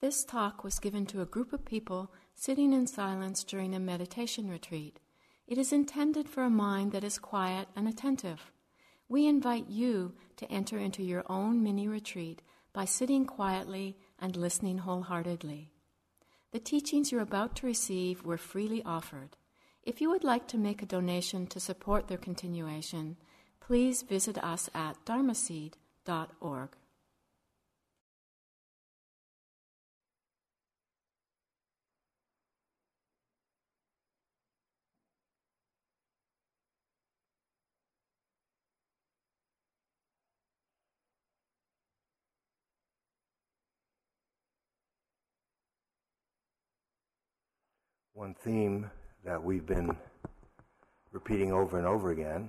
This talk was given to a group of people sitting in silence during a meditation retreat. It is intended for a mind that is quiet and attentive. We invite you to enter into your own mini retreat by sitting quietly and listening wholeheartedly. The teachings you're about to receive were freely offered. If you would like to make a donation to support their continuation, please visit us at dharmaseed.org. One theme that we've been repeating over and over again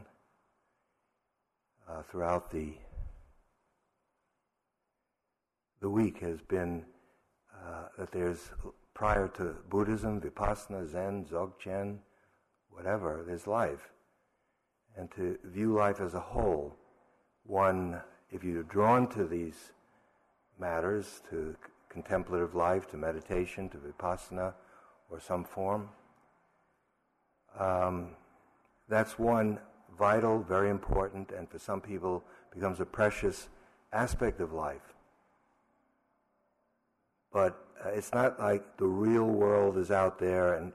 uh, throughout the the week has been uh, that there's prior to Buddhism, Vipassana, Zen, Dzogchen, whatever, there's life, and to view life as a whole. One, if you're drawn to these matters, to contemplative life, to meditation, to Vipassana or some form. Um, that's one vital, very important, and for some people becomes a precious aspect of life. But uh, it's not like the real world is out there and,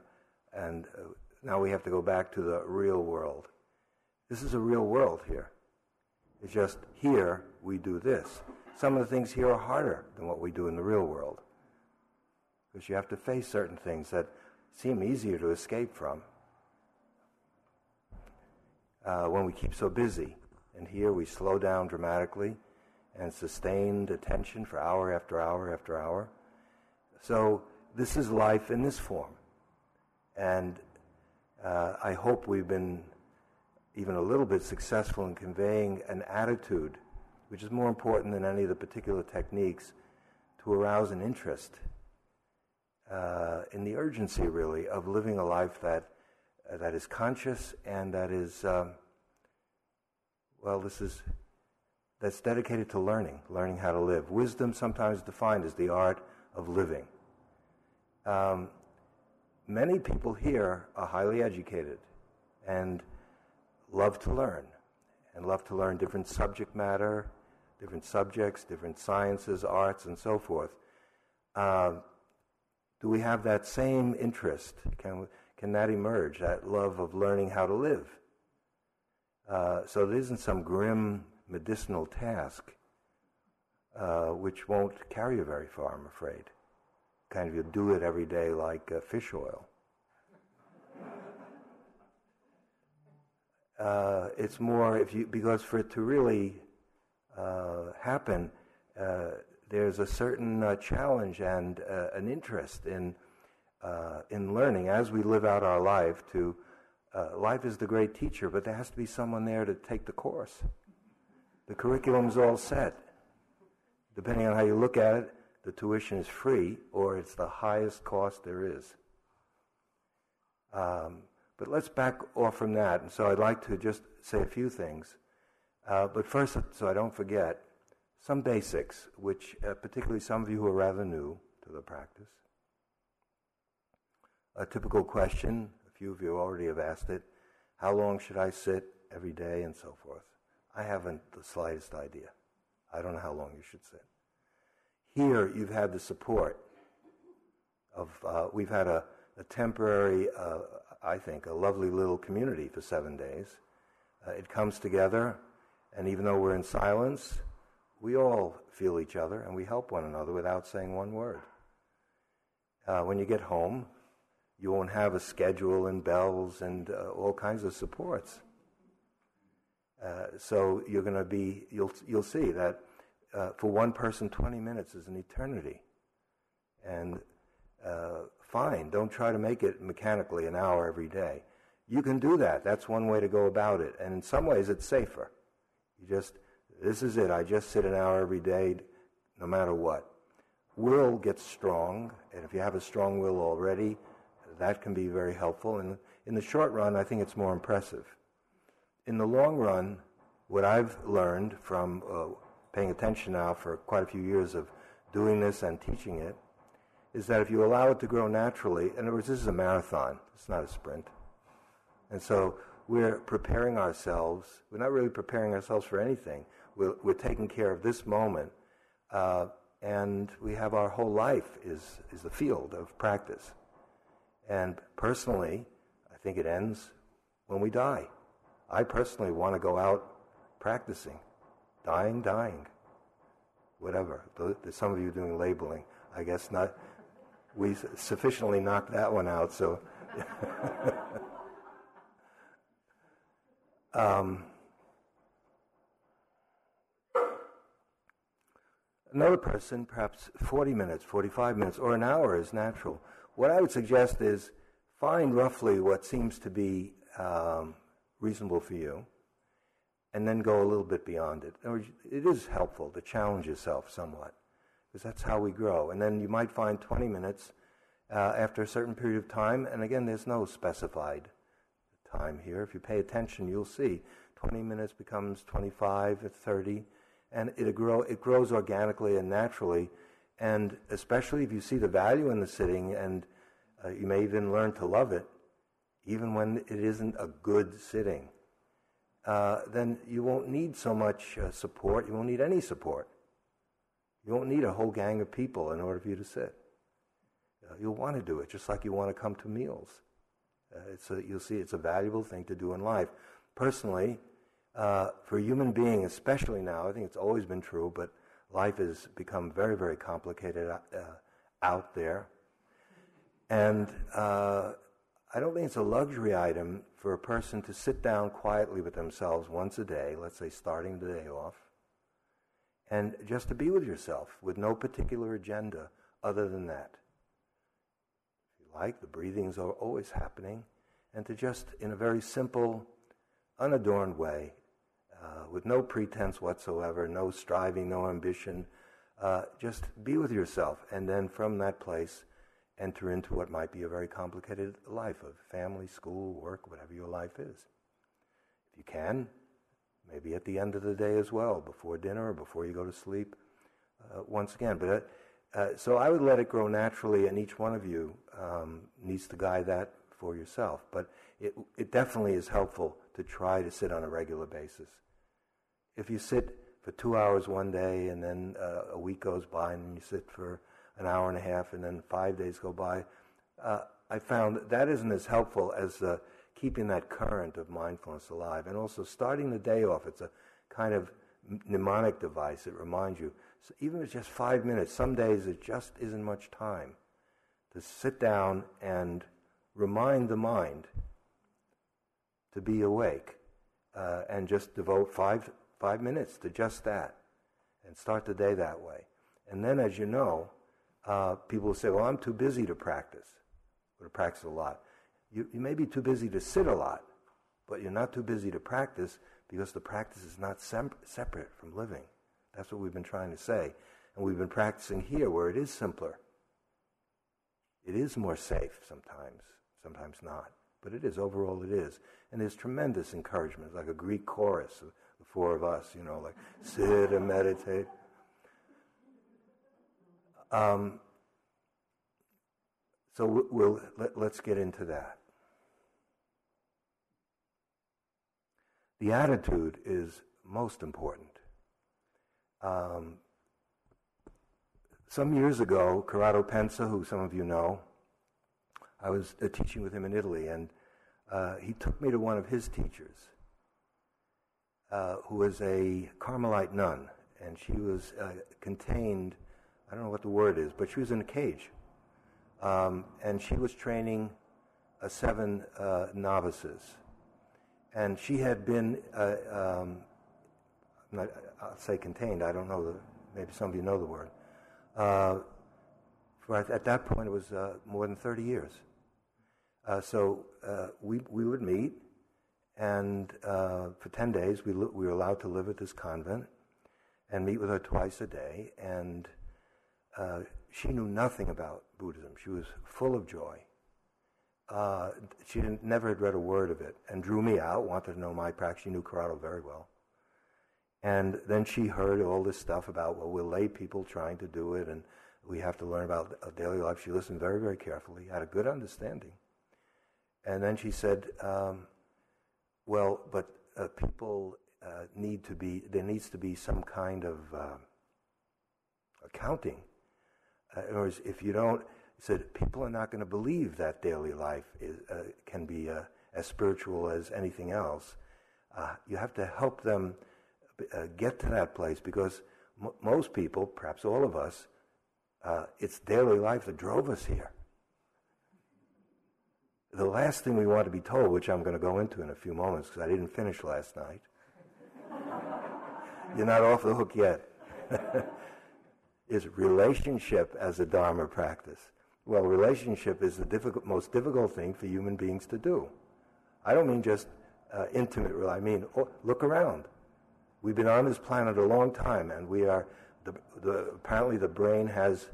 and uh, now we have to go back to the real world. This is a real world here. It's just here we do this. Some of the things here are harder than what we do in the real world because you have to face certain things that seem easier to escape from uh, when we keep so busy. And here we slow down dramatically and sustained attention for hour after hour after hour. So this is life in this form. And uh, I hope we've been even a little bit successful in conveying an attitude, which is more important than any of the particular techniques, to arouse an interest uh, in the urgency, really, of living a life that uh, that is conscious and that is, um, well, this is that's dedicated to learning, learning how to live. Wisdom, sometimes defined as the art of living. Um, many people here are highly educated and love to learn, and love to learn different subject matter, different subjects, different sciences, arts, and so forth. Uh, do we have that same interest? Can, can that emerge, that love of learning how to live? Uh, so it isn't some grim medicinal task, uh, which won't carry you very far, I'm afraid. Kind of you do it every day like uh, fish oil. Uh, it's more if you because for it to really uh, happen, uh, there's a certain uh, challenge and uh, an interest in uh, in learning as we live out our life. To uh, life is the great teacher, but there has to be someone there to take the course. The curriculum's all set. Depending on how you look at it, the tuition is free or it's the highest cost there is. Um, but let's back off from that. And so I'd like to just say a few things. Uh, but first, so I don't forget, some basics, which uh, particularly some of you who are rather new to the practice. A typical question, a few of you already have asked it how long should I sit every day and so forth? I haven't the slightest idea. I don't know how long you should sit. Here, you've had the support of, uh, we've had a, a temporary, uh, I think, a lovely little community for seven days. Uh, it comes together, and even though we're in silence, we all feel each other and we help one another without saying one word. Uh, when you get home, you won't have a schedule and bells and uh, all kinds of supports. Uh, so you're going to be, you'll, you'll see that uh, for one person, 20 minutes is an eternity. And uh, fine, don't try to make it mechanically an hour every day. You can do that. That's one way to go about it. And in some ways, it's safer. You just this is it. I just sit an hour every day, no matter what. Will gets strong, and if you have a strong will already, that can be very helpful. And in the short run, I think it's more impressive. In the long run, what I've learned from uh, paying attention now for quite a few years of doing this and teaching it is that if you allow it to grow naturally, in other words, this is a marathon, it's not a sprint. And so we're preparing ourselves, we're not really preparing ourselves for anything. We're, we're taking care of this moment, uh, and we have our whole life is, is the field of practice. And personally, I think it ends when we die. I personally want to go out practicing, dying, dying, whatever. There's some of you doing labeling. I guess not. We sufficiently knocked that one out, so. um, another person, perhaps 40 minutes, 45 minutes, or an hour is natural. What I would suggest is find roughly what seems to be um, reasonable for you, and then go a little bit beyond it. It is helpful to challenge yourself somewhat, because that's how we grow. And then you might find 20 minutes uh, after a certain period of time, and again, there's no specified time here. If you pay attention, you'll see 20 minutes becomes 25, 30, and it, grow, it grows organically and naturally. And especially if you see the value in the sitting, and uh, you may even learn to love it, even when it isn't a good sitting, uh, then you won't need so much uh, support. You won't need any support. You won't need a whole gang of people in order for you to sit. Uh, you'll want to do it just like you want to come to meals. Uh, it's a, you'll see it's a valuable thing to do in life. Personally, uh, for a human being, especially now, I think it's always been true, but life has become very, very complicated uh, out there. And I don't think it's a luxury item for a person to sit down quietly with themselves once a day, let's say starting the day off, and just to be with yourself with no particular agenda other than that. If you like, the breathings are always happening, and to just, in a very simple, unadorned way, uh, with no pretense whatsoever, no striving, no ambition, uh, just be with yourself, and then from that place, enter into what might be a very complicated life of family, school, work, whatever your life is. If you can, maybe at the end of the day as well, before dinner or before you go to sleep, uh, once again. But uh, uh, so I would let it grow naturally, and each one of you um, needs to guide that for yourself. But it, it definitely is helpful to try to sit on a regular basis. If you sit for two hours one day and then uh, a week goes by and you sit for an hour and a half, and then five days go by. Uh, I found that, that isn't as helpful as uh, keeping that current of mindfulness alive. And also starting the day off, it's a kind of mnemonic device. that reminds you, so even if it's just five minutes, some days it just isn't much time to sit down and remind the mind to be awake uh, and just devote five, five minutes to just that and start the day that way. And then, as you know, uh, people say, well, I'm too busy to practice, or to practice a lot. You, you may be too busy to sit a lot, but you're not too busy to practice because the practice is not sem- separate from living. That's what we've been trying to say. And we've been practicing here where it is simpler. It is more safe sometimes, sometimes not. But it is, overall, it is. And there's tremendous encouragement, like a Greek chorus, the four of us, you know, like sit and meditate. Um, so we'll, let, let's get into that. The attitude is most important. Um, some years ago, Corrado Pensa, who some of you know, I was uh, teaching with him in Italy, and uh, he took me to one of his teachers, uh, who was a Carmelite nun, and she was uh, contained I don't know what the word is, but she was in a cage. Um, and she was training uh, seven uh, novices. And she had been, uh, um, not, I'll say contained, I don't know, the, maybe some of you know the word. For at, at, that point, it was more than 30 years. So we, we would meet, and for 10 days, we, li- we were allowed to live at this convent and meet with her twice a day. And uh, she knew nothing about Buddhism. She was full of joy. Uh, she never had read a word of it and drew me out, wanted to know my practice. She knew Corrado very well. And then she heard all this stuff about, well, we're lay people trying to do it, and We have to learn about daily life. She listened very, very carefully, had a good understanding. And then she said, um, well, but uh, people uh, need to be, there needs to be some kind of uh, accounting. Uh, in other words, if you don't, said people are not going to believe that daily life is, uh, can be uh, as spiritual as anything else. you have to help them get to that place because m- most people, perhaps all of us, it's daily life that drove us here the last thing we want to be told, which I'm going to go into in a few moments because I didn't finish last night. You're not off the hook yet. is relationship as a Dharma practice. Well, relationship is the difficult, most difficult thing for human beings to do. I don't mean just uh, intimate. I mean, oh, look around. We've been on this planet a long time, and we are. The, the, apparently, the brain has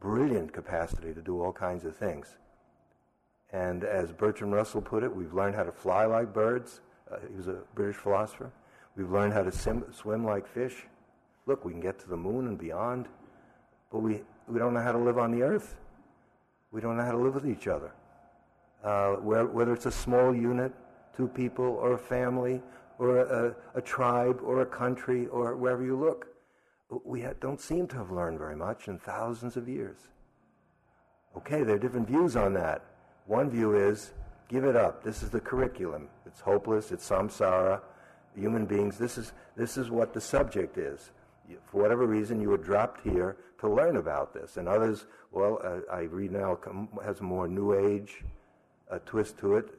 brilliant capacity to do all kinds of things. And as Bertrand Russell put it, we've learned how to fly like birds. Uh, he was a British philosopher. We've learned how to sim- swim like fish. Look, we can get to the moon and beyond, but we, we don't know how to live on the earth. We don't know how to live with each other. Uh, where, whether it's a small unit, two people, or a family, or a, a, tribe, or a country, or wherever you look, we ha- don't seem to have learned very much in thousands of years. Okay, there are different views on that. One view is give it up. This is the curriculum. It's hopeless. It's samsara. Human beings. This is this is what the subject is. For whatever reason, you were dropped here to learn about this. And others, well, uh, I read now has a more New Age uh, twist to it.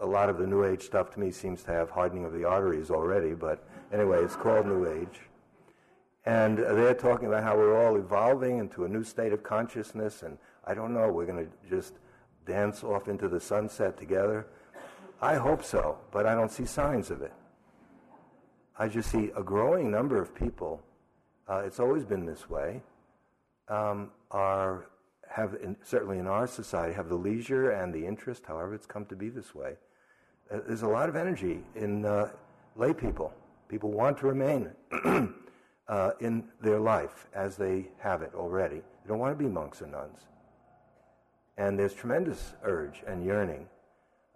A lot of the New Age stuff to me seems to have hardening of the arteries already. But anyway, it's called New Age. And they're talking about how we're all evolving into a new state of consciousness. And I don't know, we're going to just dance off into the sunset together? I hope so, but I don't see signs of it. I just see a growing number of people, uh, it's always been this way, um, are, have, in, certainly in our society, have the leisure and the interest, however it's come to be this way. Uh, there's a lot of energy in uh, lay people. People want to remain uh, in their life as they have it already. They don't want to be monks or nuns. And there's tremendous urge and yearning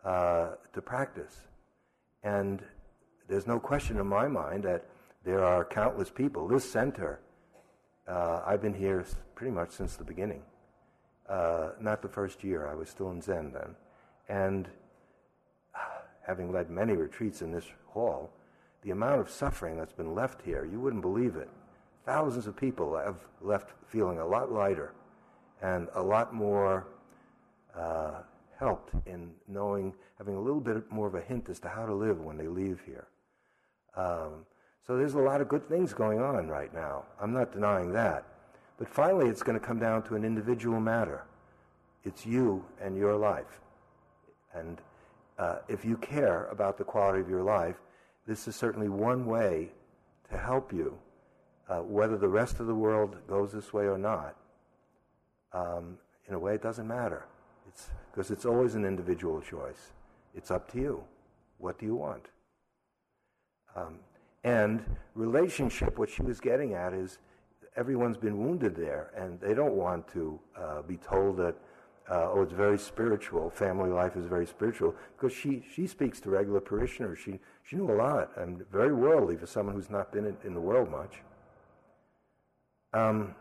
uh, to practice. And there's no question in my mind that there are countless people. This center, uh, I've been here pretty much since the beginning. Uh, not the first year, I was still in Zen then. And having led many retreats in this hall, the amount of suffering that's been left here, you wouldn't believe it. Thousands of people have left feeling a lot lighter and a lot more uh, helped in knowing, having a little bit more of a hint as to how to live when they leave here. Um, so there's a lot of good things going on right now. I'm not denying that. But finally, it's going to come down to an individual matter. It's you and your life. And uh, if you care about the quality of your life, this is certainly one way to help you, uh, whether the rest of the world goes this way or not. Um, in a way, it doesn't matter. It's because it's always an individual choice. It's up to you. What do you want? Um, and relationship, what she was getting at is everyone's been wounded there, and they don't want to uh, be told that, uh, oh, it's very spiritual. Family life is very spiritual. Because she, she speaks to regular parishioners. She, she knew a lot, and very worldly for someone who's not been in, in the world much. Um,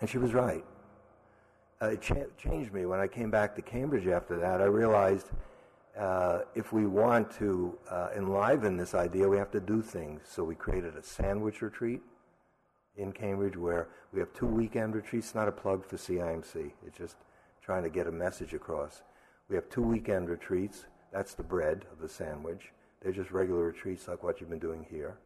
and she was right uh, it cha- changed me when I came back to Cambridge after that. I realized uh, if we want to uh, enliven this idea, we have to do things. So we created a sandwich retreat in Cambridge where we have two weekend retreats, It's not a plug for CIMC. It's just trying to get a message across. We have two weekend retreats. That's the bread of the sandwich. They're just regular retreats like what you've been doing here.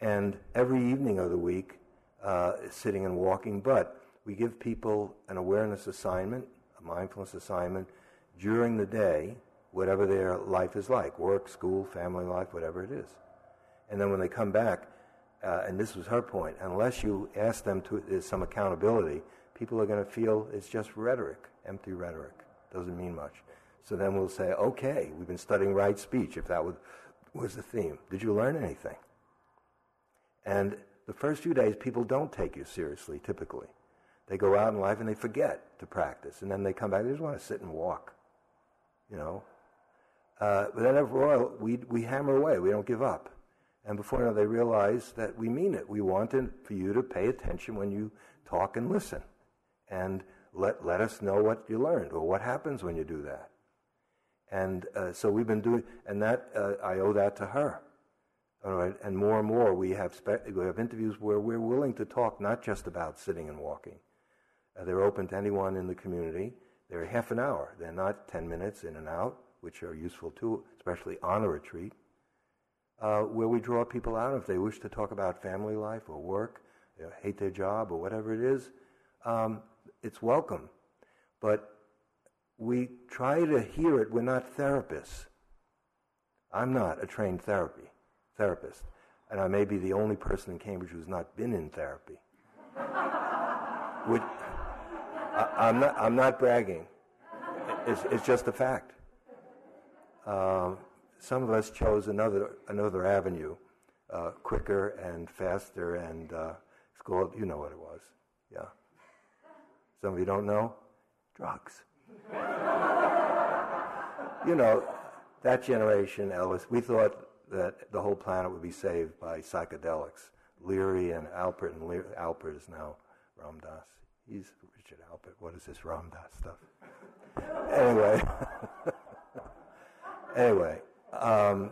And every evening of the week, uh, sitting and walking, but we give people an awareness assignment, a mindfulness assignment during the day, whatever their life is like work, school, family life, whatever it is. And then when they come back, uh, and this was her point, unless you ask them to, there's some accountability, people are going to feel it's just rhetoric, empty rhetoric. Doesn't mean much. So then we'll say, okay, we've been studying right speech, if that was, was the theme. Did you learn anything? And the first few days, people don't take you seriously, typically. They go out in life and they forget to practice, and then they come back, they just want to sit and walk, you know. Uh, but then at Royal, we, we hammer away, we don't give up. And before now, they realize that we mean it. We want for you to pay attention when you talk and listen. And let, let us know what you learned or what happens when you do that. And uh, so we've been doing, and that uh, I owe that to her. All right, and more and more we have spe- we have interviews where we're willing to talk not just about sitting and walking. Uh, they're open to anyone in the community. They're half an hour. They're not ten minutes in and out, which are useful too, especially on a retreat. Uh, where we draw people out if they wish to talk about family life or work, hate their job or whatever it is. Um, it's welcome, but we try to hear it. We're not therapists. I'm not a trained therapy therapist, and I may be the only person in Cambridge who's not been in therapy. Which, I, am not. I'm not bragging. It's, it's just a fact. Um, some of us chose another another avenue, uh, quicker and faster, and uh, it's called. You know what it was, yeah. Some of you don't know, drugs. you know, that generation, Ellis, we thought that the whole planet would be saved by psychedelics. Leary and Alpert, and Leary, Alpert is now Ram Dass. He's Richard Alpert. What is this Ram Dass stuff? anyway, anyway, um,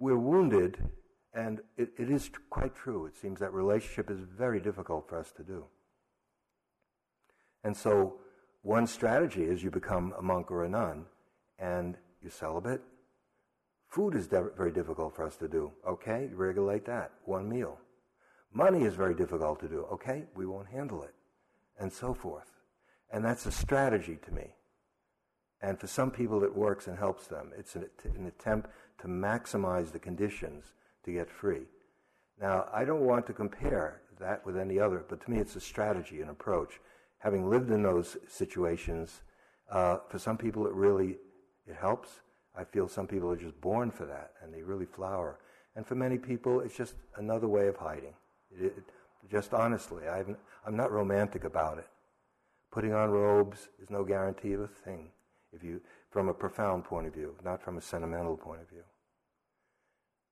we're wounded, and it, it is quite true. It seems that relationship is very difficult for us to do. And so, one strategy is you become a monk or a nun, and you celibate. Food is de- very difficult for us to do. Okay, regulate that. One meal. Money is very difficult to do. Okay, we won't handle it. And so forth. And that's a strategy to me. And for some people, it works and helps them. It's an, an attempt to maximize the conditions to get free. Now, I don't want to compare that with any other, but to me, it's a strategy, an approach. Having lived in those situations, uh, for some people, it really it helps. I feel some people are just born for that, and they really flower. And for many people, it's just another way of hiding. It, it, just honestly, i am not romantic about it. Putting on robes is no guarantee of a thing. If you, from a profound point of view, not from a sentimental point of view.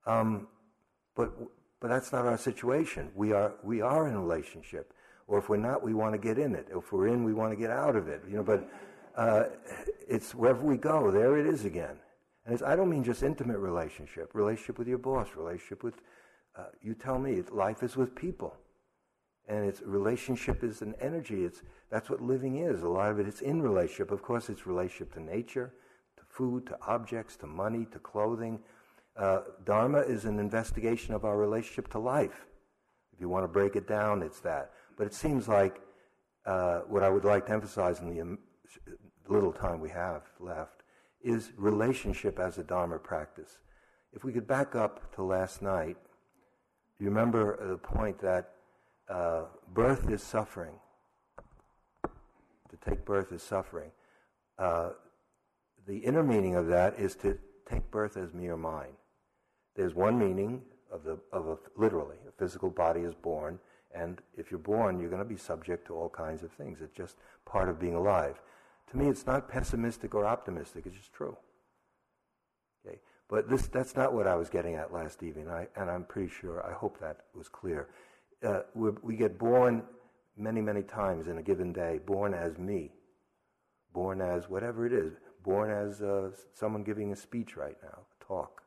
Um, but but that's not our situation. We are we are in a relationship, or if we're not, we want to get in it. If we're in, we want to get out of it. You know, but uh, it's wherever we go, there it is again. And I don't mean just intimate relationship, relationship with your boss, relationship with uh, you. Tell me, life is with people, and it's relationship is an energy. It's that's what living is. A lot of it, it's in relationship. Of course, it's relationship to nature, to food, to objects, to money, to clothing uh, Dharma is an investigation of our relationship to life. If you want to break it down, it's that. But it seems like uh, what I would like to emphasize in the um, little time we have left is relationship as a Dharma practice. If we could back up to last night, do you remember the point that uh, birth is suffering. To take birth is suffering. Uh, the inner meaning of that is to take birth as mere mind. There's one meaning of the of a literally a physical body is born, and if you're born, you're going to be subject to all kinds of things. It's just part of being alive. To me, it's not pessimistic or optimistic. It's just true. Okay, but this that's not what I was getting at last evening, I, and I'm pretty sure. I hope that was clear. Uh, we get born many, many times in a given day, born as me, born as whatever it is, born as uh, someone giving a speech right now, a talk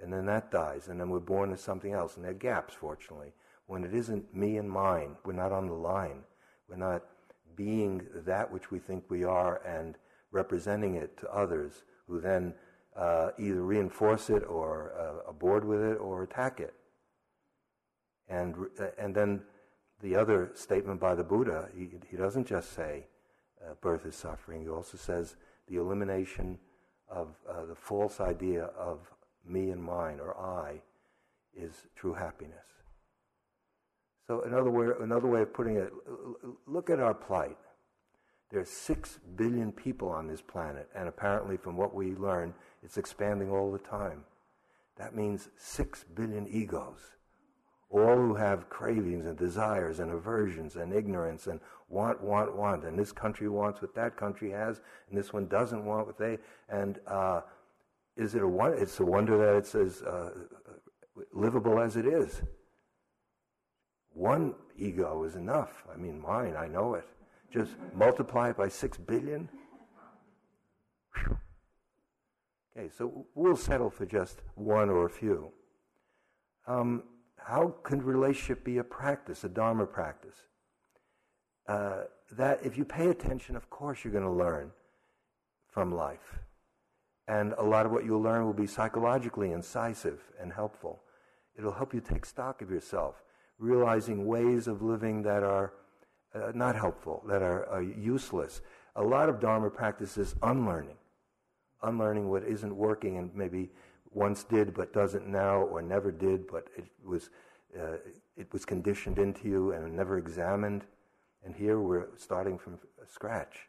and then that dies, and then we're born as something else. And there are gaps, fortunately. When it isn't me and mine, we're not on the line. We're not being that which we think we are and representing it to others who then uh, either reinforce it or uh, with it or attack it. And, uh, and then the other statement by the Buddha, he, he doesn't just say uh, birth is suffering, he also says the elimination of uh, the false idea of me and mine or I is true happiness. So another way, another way of putting it, look at our plight. There are six billion people on this planet, and apparently, from what we learn, it's expanding all the time. That means six billion egos, all who have cravings and desires and aversions and ignorance and want, want, want. And this country wants what that country has, and this one doesn't want what they. And uh, is it a wonder? It's a wonder that it's as uh, livable as it is. One ego is enough. I mean, mine, I know it. Just multiply it by six billion. Whew. Okay, so we'll settle for just one or a few. Um, how can relationship be a practice, a Dharma practice? Uh, that if you pay attention, of course, you're going to learn from life. And a lot of what you'll learn will be psychologically incisive and helpful. It'll help you take stock of yourself, realizing ways of living that are uh, not helpful, that are uh, useless. A lot of Dharma practice is unlearning, unlearning what isn't working and maybe once did but doesn't now, or never did but it was uh, it was conditioned into you and never examined. And here we're starting from scratch.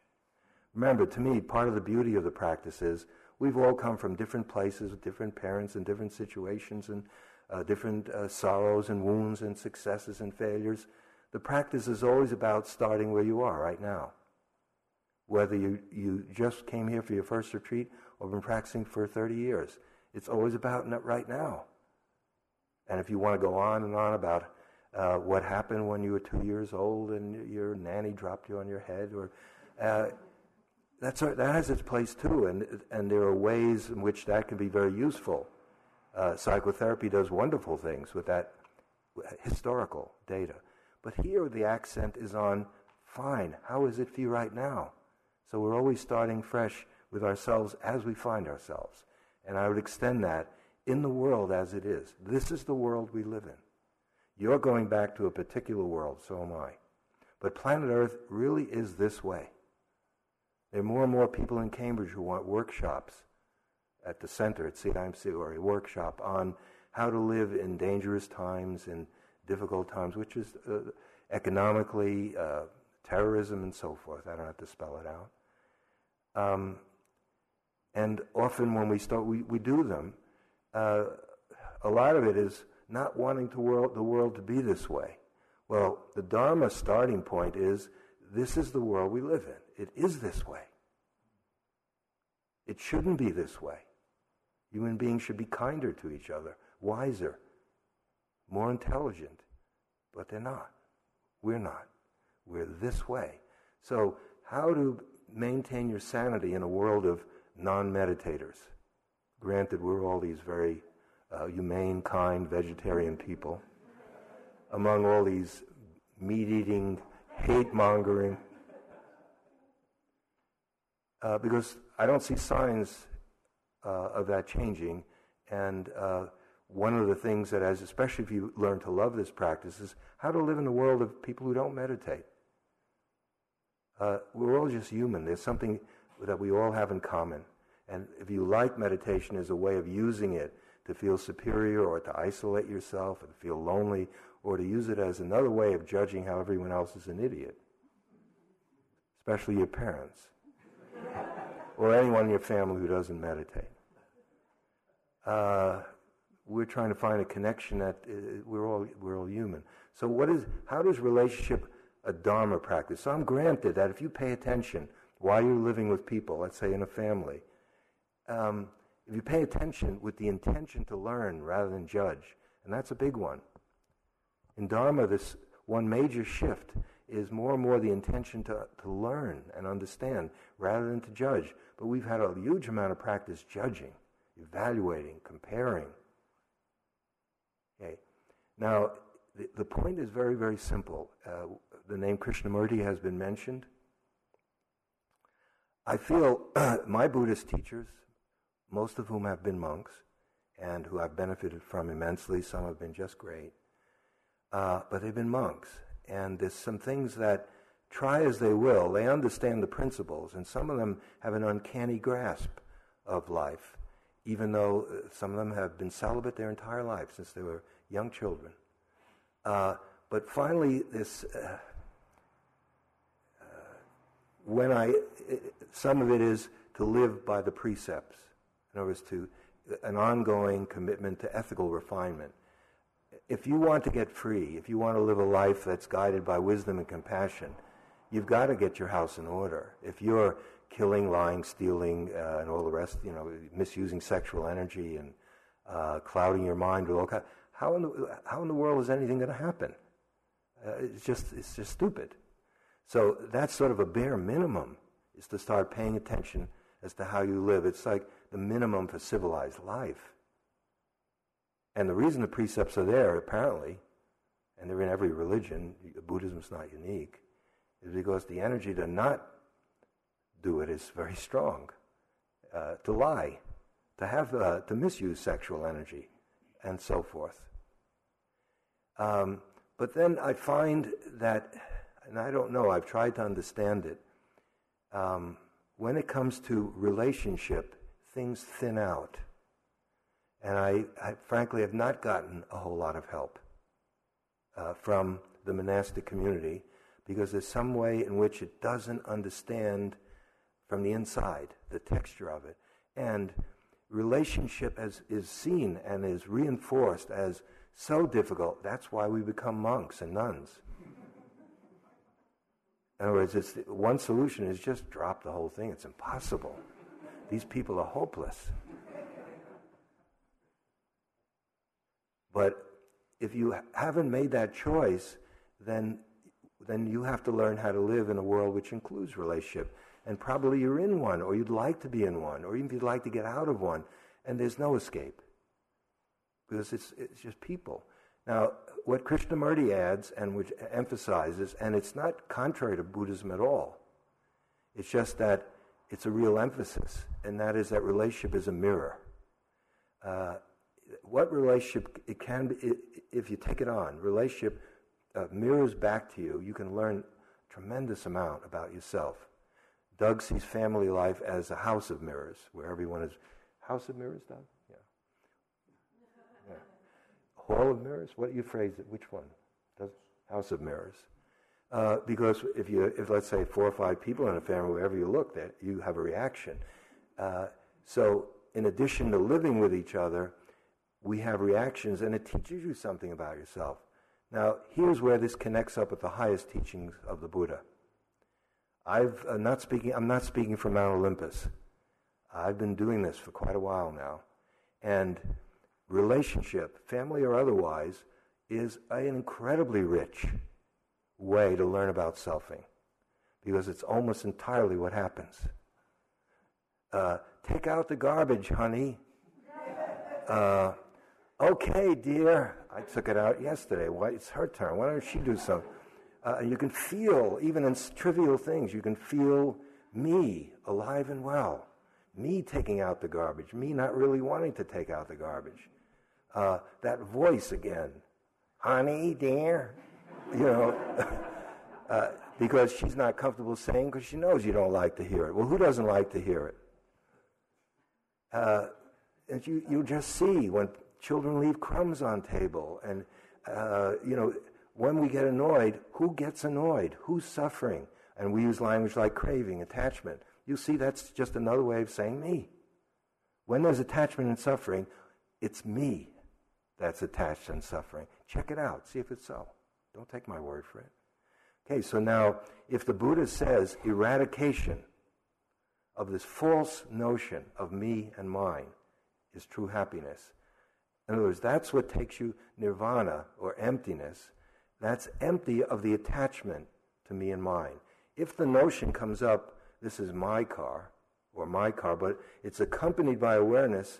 Remember, to me, part of the beauty of the practice is we've all come from different places, different parents, and different situations, and uh, different uh, sorrows and wounds and successes and failures. The practice is always about starting where you are right now. Whether you, you just came here for your first retreat or been practicing for 30 years, it's always about right now. And if you want to go on and on about uh, what happened when you were two years old and your nanny dropped you on your head, or uh, that's, that has its place too, and, and there are ways in which that can be very useful. Uh, psychotherapy does wonderful things with that historical data. But here the accent is on fine, how is it for you right now? So we're always starting fresh with ourselves as we find ourselves. And I would extend that in the world as it is. This is the world we live in. You're going back to a particular world, so am I. But planet Earth really is this way. There are more and more people in Cambridge who want workshops at the center at or a workshop on how to live in dangerous times and difficult times, which is uh, economically, uh, terrorism, and so forth. I don't have to spell it out. Um, and often when we start, we, we do them. Uh, a lot of it is not wanting to world, the world to be this way. Well, the Dharma starting point is this is the world we live in. It is this way. It shouldn't be this way. Human beings should be kinder to each other, wiser, more intelligent, but they're not. We're not. We're this way. So, how to maintain your sanity in a world of non meditators? Granted, we're all these very uh, humane, kind, vegetarian people. Among all these meat eating, hate mongering. Uh, because I don't see signs of that changing. And uh, one of the things that, as especially if you learn to love this practice, is how to live in a world of people who don't meditate. Uh, we're all just human. There's something that we all have in common. And if you like meditation as a way of using it to feel superior or to isolate yourself and feel lonely or to use it as another way of judging how everyone else is an idiot, especially your parents or anyone in your family who doesn't meditate. Uh, we're trying to find a connection that uh, we're all we're all human. So what is how does relationship a dharma practice? So I'm granted that if you pay attention while you're living with people, let's say in a family, um, if you pay attention with the intention to learn rather than judge, and that's a big one. In Dharma, this one major shift is more and more the intention to, to learn and understand rather than to judge. But we've had a huge amount of practice judging, evaluating, comparing. Okay. Now, the, the point is very, very simple. Uh, the name Krishnamurti has been mentioned. I feel my Buddhist teachers, most of whom have been monks and who I've benefited from immensely. Some have been just great. Uh, but they've been monks. And there's some things that, try as they will, they understand the principles, and some of them have an uncanny grasp of life, even though uh, some of them have been celibate their entire life since they were young children. Uh, but finally, this uh, uh, when I it, some of it is to live by the precepts. In other words, to an ongoing commitment to ethical refinement. If you want to get free, if you want to live a life that's guided by wisdom and compassion, you've got to get your house in order. If you're killing, lying, stealing, uh, and all the rest, you know, misusing sexual energy and uh, clouding your mind with all kind, how in the, how in the world is anything going to happen? Uh, it's just it's just stupid. So that's sort of a bare minimum is to start paying attention as to how you live. It's like the minimum for civilized life. And the reason the precepts are there, apparently, and they're in every religion, Buddhism is not unique, is because the energy to not do it is very strong. Uh, to lie, to have, uh, to misuse sexual energy, and so forth. Um, but then I find that, and I don't know, I've tried to understand it. Um, when it comes to relationship, things thin out. And I, I, frankly have not gotten a whole lot of help uh, from the monastic community because there's some way in which it doesn't understand from the inside the texture of it. And relationship as, is seen and is reinforced as so difficult. That's why we become monks and nuns. In other words, it's, one solution is just drop the whole thing. It's impossible. These people are hopeless. But if you haven't made that choice, then, then you have to learn how to live in a world which includes relationship. And probably you're in one, or you'd like to be in one, or even if you'd like to get out of one, and there's no escape. Because it's, it's just people. Now, what Krishnamurti adds and which emphasizes, and it's not contrary to Buddhism at all, it's just that it's a real emphasis, and that is that relationship is a mirror. Uh, what relationship it can be, if you take it on, relationship uh, mirrors back to you. You can learn a tremendous amount about yourself. Doug sees family life as a house of mirrors, where everyone is. House of mirrors, Doug? Yeah. yeah. Hall of mirrors? What you phrase it? Which one? Does, house of mirrors. Uh, because if you, if let's say four or five people in a family, wherever you look, that you have a reaction. Uh, so, in addition to living with each other, we have reactions, and it teaches you something about yourself. Now, here's where this connects up with the highest teachings of the Buddha. I've uh, not speaking. I'm not speaking from Mount Olympus. I've been doing this for quite a while now, and relationship, family or otherwise, is an incredibly rich way to learn about selfing because it's almost entirely what happens. Uh, take out the garbage, honey. Uh, okay, dear. I took it out yesterday. Why, it's her turn. Why don't she do something? Uh, and you can feel, even in trivial things, you can feel me alive and well. Me taking out the garbage. Me not really wanting to take out the garbage. Uh, that voice again. Honey, dear you know, uh, because she's not comfortable saying because she knows you don't like to hear it. Well, who doesn't like to hear it? Uh, and you, you just see when children leave crumbs on table and, uh, you know, when we get annoyed, who gets annoyed? Who's suffering? And we use language like craving, attachment. You see, that's just another way of saying me. When there's attachment and suffering, it's me that's attached and suffering. Check it out, see if it's so. Don't take my word for it. Okay, so now, if the Buddha says eradication of this false notion of me and mine is true happiness, in other words, that's what takes you nirvana or emptiness. That's empty of the attachment to me and mine. If the notion comes up, this is my car or my car, but it's accompanied by awareness,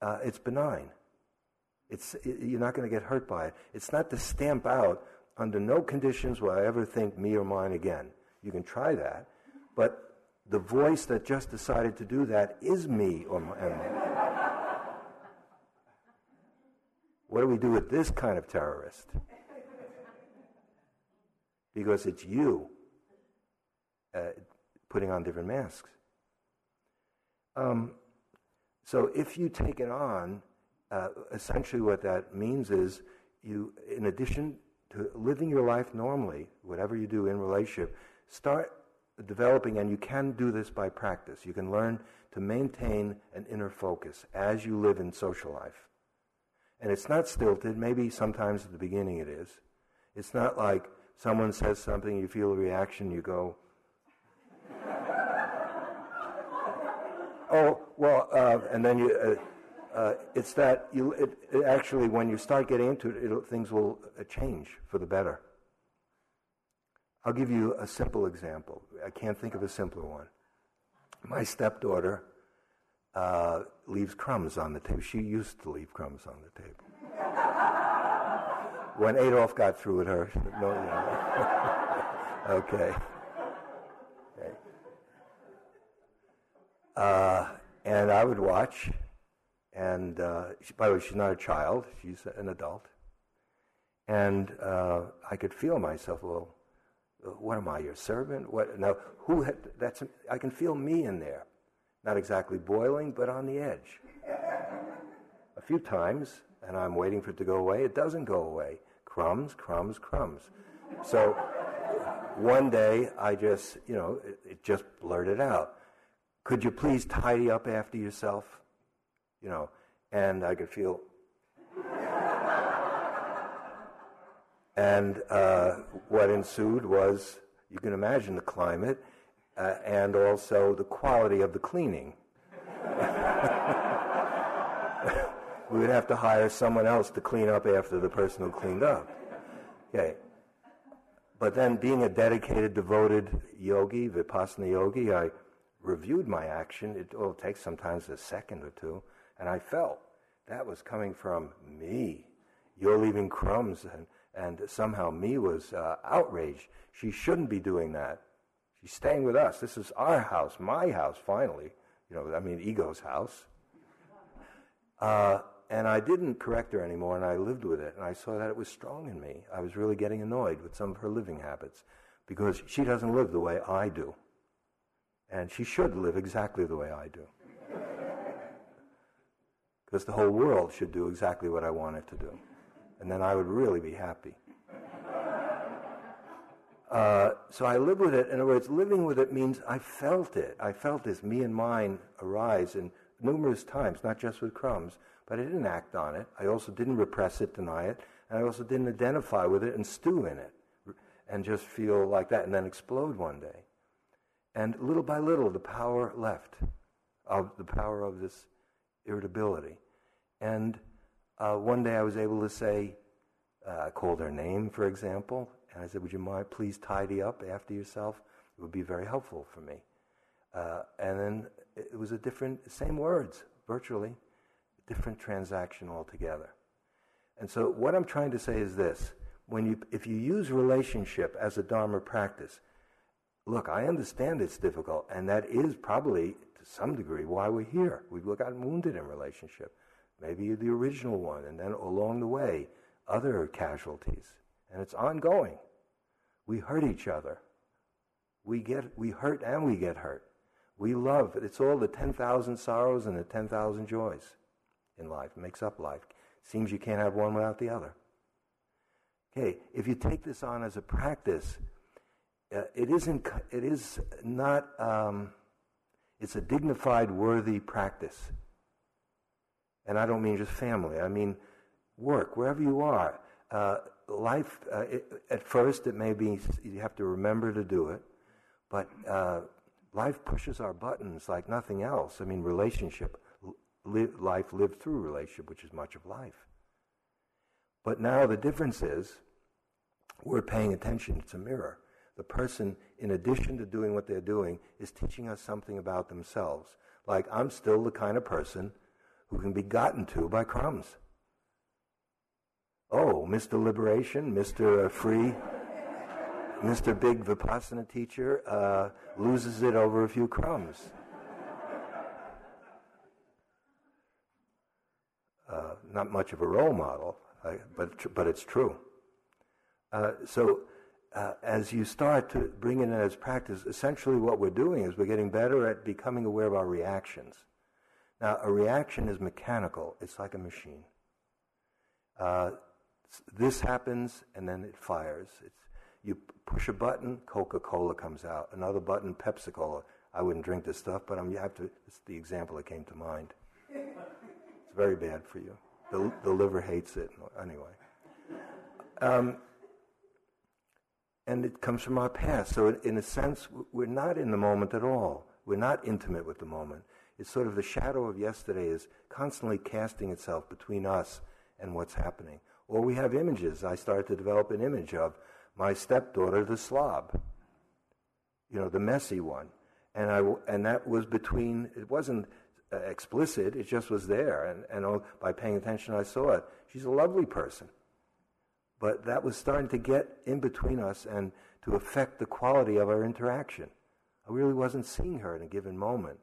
uh, it's benign. It's, it, you're not going to get hurt by it. It's not to stamp out under no conditions will I ever think me or mine again. You can try that, but the voice that just decided to do that is me or my. What do we do with this kind of terrorist? Because it's you uh, putting on different masks. Um, so if you take it on, uh, essentially what that means is you, in addition to living your life normally, whatever you do in relationship, start developing, and you can do this by practice. You can learn to maintain an inner focus as you live in social life. And it's not stilted. Maybe sometimes at the beginning it is. It's not like someone says something, you feel a reaction, you go, oh, well, uh, and then you, uh, uh, it's that you, it, it actually, when you start getting into it, things will uh, change for the better. I'll give you a simple example. I can't think of a simpler one. My stepdaughter uh, leaves crumbs on the table. She used to leave crumbs on the table. when Adolf got through with her, no, okay. okay. Uh, and I would watch, and uh, she, by the way, she's not a child; she's an adult. And uh, I could feel myself. Well, what am I, your servant? What now? Who? Had, that's I can feel me in there, not exactly boiling, but on the edge. a few times, and I'm waiting for it to go away. It doesn't go away. Crumbs, crumbs, crumbs. So one day, I just, you know, it, it just blurted out. Could you please tidy up after yourself? You know, and I could feel And uh, what ensued was, you can imagine the climate uh, and also the quality of the cleaning. we would have to hire someone else to clean up after the person who cleaned up. Okay. But then, being a dedicated, devoted yogi, vipassana yogi, I reviewed my action. It all takes sometimes a second or two, and I felt that was coming from me. You're leaving crumbs and and somehow me was uh, outraged. She shouldn't be doing that. She's staying with us. This is our house, my house, finally. You know, I mean, ego's house. Uh, and I didn't correct her anymore, and I lived with it. And I saw that it was strong in me. I was really getting annoyed with some of her living habits because she doesn't live the way I do. And she should live exactly the way I do. Because the whole world should do exactly what I want it to do and then I would really be happy. Uh, so I live with it. In other words, living with it means I felt it. I felt this me and mine arise in numerous times, not just with crumbs, but I didn't act on it. I also didn't repress it, deny it, and I also didn't identify with it and stew in it and just feel like that and then explode one day. And little by little, the power left of the power of this irritability. And uh, one day I was able to say, uh, I called her name, for example, and I said, Would you mind please tidy up after yourself? It would be very helpful for me. Uh, and then it was a different, same words, virtually, different transaction altogether. And so what I'm trying to say is this. When you, if you use relationship as a Dharma practice, look, I understand it's difficult, and that is probably, to some degree, why we're here. We've gotten wounded in relationship maybe the original one, and then along the way, other casualties. And it's ongoing. We hurt each other. We get we hurt and we get hurt. We love. It's all the 10,000 sorrows and the 10,000 joys in life. It makes up life. Seems you can't have one without the other. Okay, if you take this on as a practice, uh, it isn't. It is not. Um, it's a dignified, worthy practice. And I don't mean just family, I mean work, wherever you are. Uh, life, uh, it, at first, it may be, you have to remember to do it, but uh, life pushes our buttons like nothing else. I mean, relationship, li- life lived through relationship, which is much of life. But now the difference is we're paying attention. It's a mirror. The person, in addition to doing what they're doing, is teaching us something about themselves. Like, I'm still the kind of person who can be gotten to by crumbs. Oh, Mr. Liberation, Mr. Uh, free, Mr. Big Vipassana teacher uh, loses it over a few crumbs. Uh, not much of a role model, but, but it's true. Uh, so, uh, as you start to bring it in as practice, essentially what we're doing is we're getting better at becoming aware of our reactions. Now, a reaction is mechanical, it's like a machine. This happens, and then it fires. It's, you push a button, Coca-Cola comes out. Another button, Pepsi-Cola. I wouldn't drink this stuff, but I'm, you have to. It's the example that came to mind. it's very bad for you. The, the liver hates it anyway. Um, and it comes from our past. So, in a sense, we're not in the moment at all. We're not intimate with the moment. It's sort of the shadow of yesterday is constantly casting itself between us and what's happening. Or we have images. I started to develop an image of my stepdaughter, the slob, you know, the messy one. And, I, and that was between, it wasn't uh, explicit, it just was there. And, and oh, by paying attention, I saw it. She's a lovely person. But that was starting to get in between us and to affect the quality of our interaction. I really wasn't seeing her in a given moment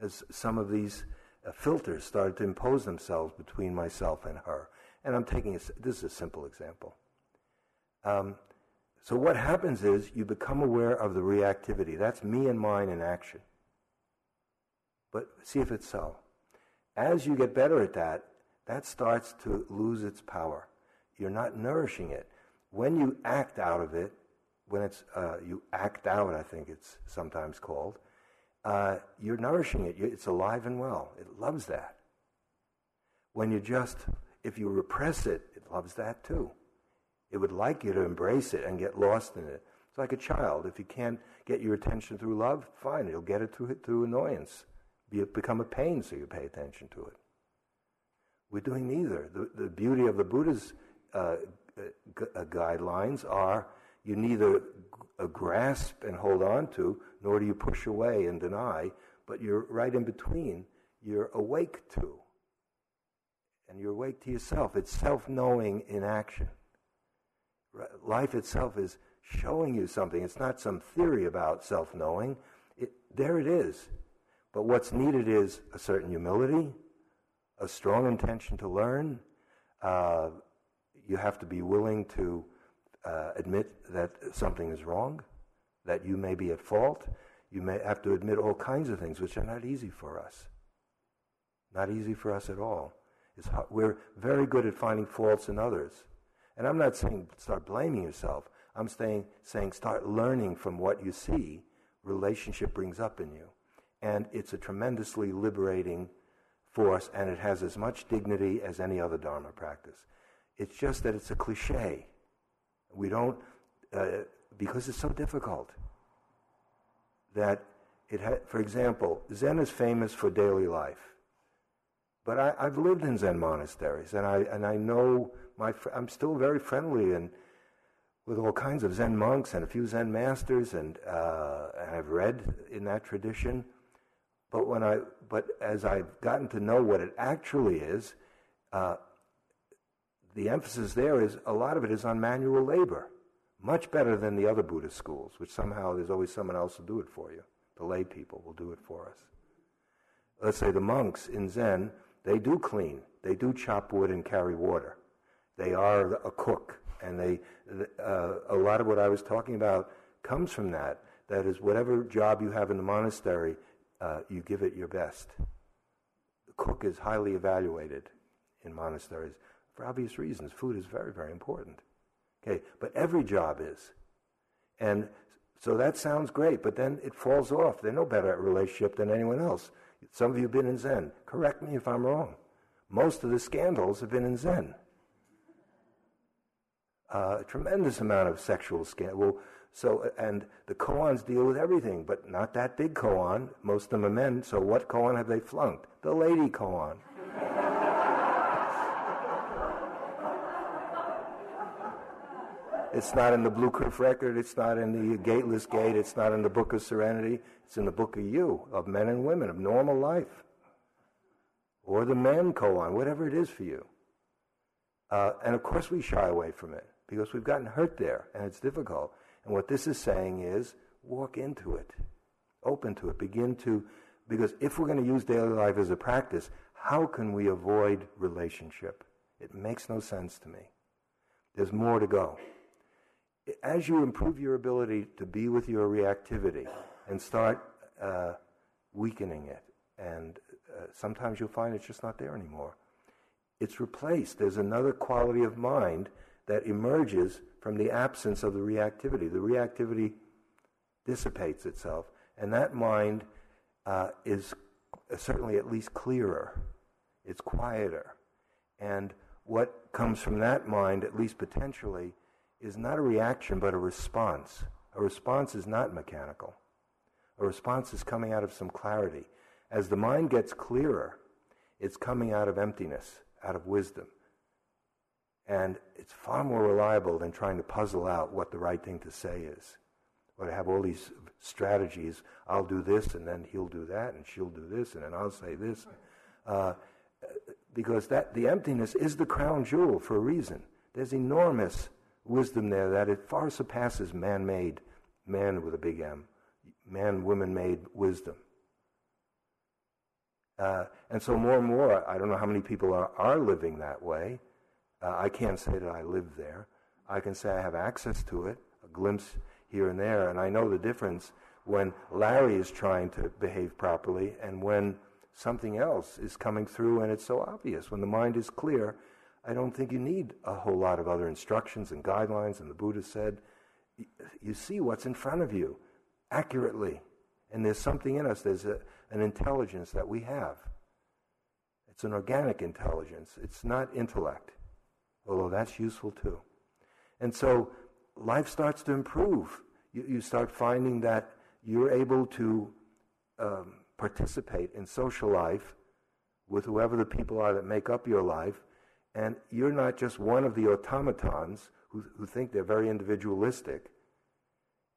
as some of these uh, filters started to impose themselves between myself and her. And I'm taking a, this is a simple example. Um, so what happens is you become aware of the reactivity. That's me and mine in action. But see if it's so. As you get better at that, that starts to lose its power you're not nourishing it. When you act out of it, when it's uh, you act out, I think it's sometimes called, uh, you're nourishing it. It's alive and well. It loves that. When you just, if you repress it, it loves that too. It would like you to embrace it and get lost in it. It's like a child. If you can't get your attention through love, fine, you'll get it through, through annoyance. Be, become a pain so you pay attention to it. We're doing neither. The, the beauty of the Buddha's uh, uh, guidelines are you neither uh, grasp and hold on to, nor do you push away and deny, but you're right in between. You're awake to. And you're awake to yourself. It's self knowing in action. Life itself is showing you something. It's not some theory about self knowing. There it is. But what's needed is a certain humility, a strong intention to learn, uh, you have to be willing to uh, admit that something is wrong, that you may be at fault. You may have to admit all kinds of things, which are not easy for us. Not easy for us at all. We're very good at finding faults in others. And I'm not saying start blaming yourself. I'm saying, saying start learning from what you see relationship brings up in you. And it's a tremendously liberating force, and it has as much dignity as any other Dharma practice. It's just that it's a cliche. We don't, uh, because it's so difficult. That it ha- for example, Zen is famous for daily life. But I, have lived in Zen monasteries, and I, and I know my fr- I'm still very friendly and with all kinds of Zen monks and a few Zen masters, and, uh, and I've read in that tradition. But when I, but as I've gotten to know what it actually is, uh, the emphasis there is a lot of it is on manual labor, much better than the other Buddhist schools, which somehow there's always someone else to do it for you. The lay people will do it for us. Let's say the monks in Zen, they do clean, they do chop wood and carry water. They are a cook, and they uh, a lot of what I was talking about comes from that. That is, whatever job you have in the monastery, uh, you give it your best. The cook is highly evaluated in monasteries for obvious reasons. Food is very, very important. Okay, but every job is. And so that sounds great, but then it falls off. They're no better at relationship than anyone else. Some of you have been in Zen. Correct me if I'm wrong. Most of the scandals have been in Zen. Uh, a tremendous amount of sexual scandal. Well, so, and the koans deal with everything, but not that big koan. Most of them are men. So, what koan have they flunked? The lady koan. It's not in the Blue Cliff record. It's not in the Gateless Gate. It's not in the Book of Serenity. It's in the Book of You, of men and women, of normal life. Or the man koan, whatever it is for you. Uh, and of course we shy away from it because we've gotten hurt there and it's difficult. And what this is saying is walk into it, open to it, begin to, because if we're going to use daily life as a practice, how can we avoid relationship? It makes no sense to me. There's more to go as you improve your ability to be with your reactivity and start uh, weakening it, and uh, sometimes you'll find it's just not there anymore, it's replaced. There's another quality of mind that emerges from the absence of the reactivity. The reactivity dissipates itself, and that mind uh, is certainly at least clearer. It's quieter. And what comes from that mind, at least potentially, is not a reaction but a response. A response is not mechanical. A response is coming out of some clarity. As the mind gets clearer, it's coming out of emptiness, out of wisdom. And it's far more reliable than trying to puzzle out what the right thing to say is. Or to have all these strategies. I'll do this, and then he'll do that, and she'll do this, and then I'll say this. Uh, because that the emptiness is the crown jewel for a reason. There's enormous wisdom there that it far surpasses man-made, man with a big M, man-woman-made wisdom. Uh, and so more and more, I don't know how many people are, are living that way. Uh, I can't say that I live there. I can say I have access to it, a glimpse here and there, and I know the difference when Larry is trying to behave properly and when something else is coming through and it's so obvious. When the mind is clear, I don't think you need a whole lot of other instructions and guidelines. And the Buddha said, you see what's in front of you accurately. And there's something in us, there's a, an intelligence that we have. It's an organic intelligence, it's not intellect, although that's useful too. And so life starts to improve. You, you start finding that you're able to um, participate in social life with whoever the people are that make up your life, and you're not just one of the automatons who, who think they're very individualistic.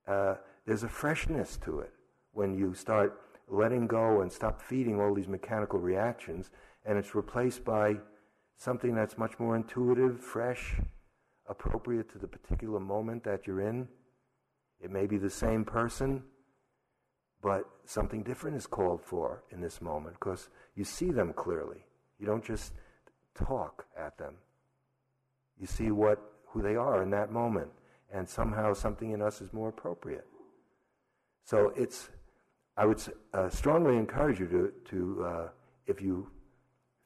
Uh, there's a freshness to it when you start letting go and stop feeding all these mechanical reactions, and it's replaced by something that's much more intuitive, fresh, appropriate to the particular moment that you're in. It may be the same person, but something different is called for in this moment because you see them clearly. You don't just talk at them. You see what who they are in that moment, and somehow something in us is more appropriate. So it's, I would uh, strongly encourage you to, to uh, if you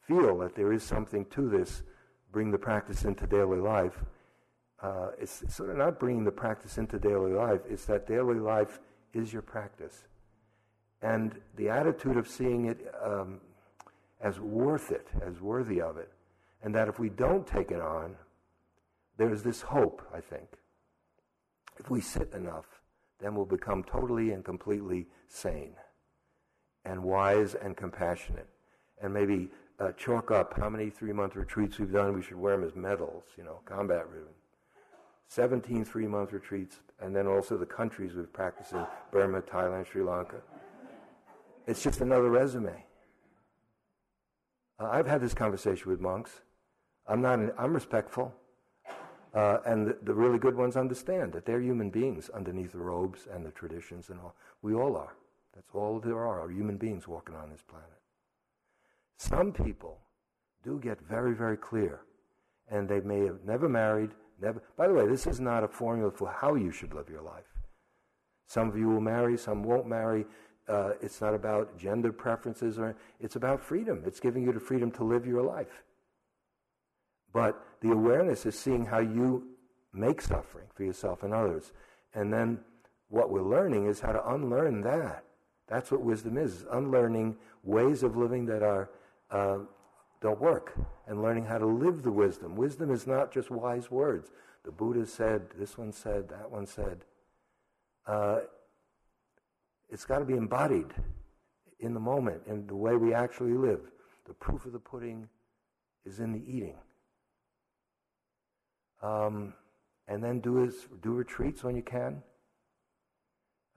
feel that there is something to this, bring the practice into daily life. Uh, it's sort of not bringing the practice into daily life, it's that daily life is your practice and the attitude of seeing it um, as worth it, as worthy of it, and that if we don't take it on, there's this hope, I think. If we sit enough, then we'll become totally and completely sane and wise and compassionate. And maybe uh, chalk up how many three month retreats we've done. We should wear them as medals, you know, combat ribbon. 17 three month retreats, and then also the countries we've practiced in Burma, Thailand, Sri Lanka. It's just another resume. Uh, I've had this conversation with monks. I'm not. An, I'm respectful, uh, and the, the, really good ones understand that they're human beings underneath the robes and the traditions and all. We all are. That's all there are. Are human beings walking on this planet. Some people do get very, very clear, and they may have never married. Never. By the way, this is not a formula for how you should live your life. Some of you will marry, some won't marry uh, it's not about gender preferences, or it's about freedom. It's giving you the freedom to live your life. But the awareness is seeing how you make suffering for yourself and others. And then what we're learning is how to unlearn that. That's what wisdom is, is unlearning ways of living that are uh, don't work and learning how to live the wisdom. Wisdom is not just wise words. The Buddha said, this one said, that one said. Uh, it's got to be embodied in the moment, in the way we actually live. The proof of the pudding is in the eating. Um, and then do do retreats when you can.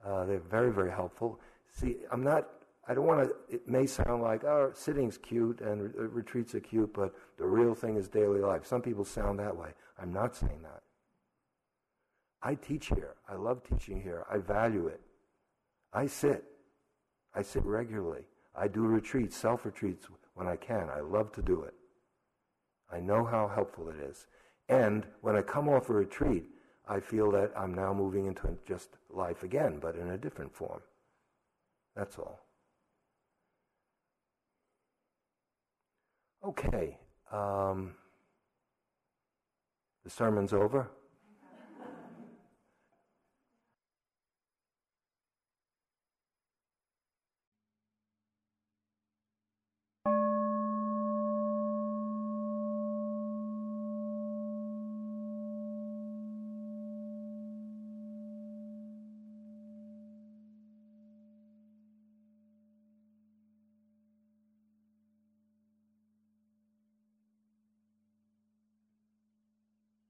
Uh, they're very, very helpful. See, I'm not. I don't want to. It may sound like oh, sitting's cute and re- uh, retreats are cute, but the real thing is daily life. Some people sound that way. I'm not saying that. I teach here. I love teaching here. I value it. I sit. I sit regularly. I do retreats, self retreats when I can. I love to do it. I know how helpful it is. And when I come off a retreat, I feel that I'm now moving into just life again, but in a different form. That's all. Okay. um, the sermon's over.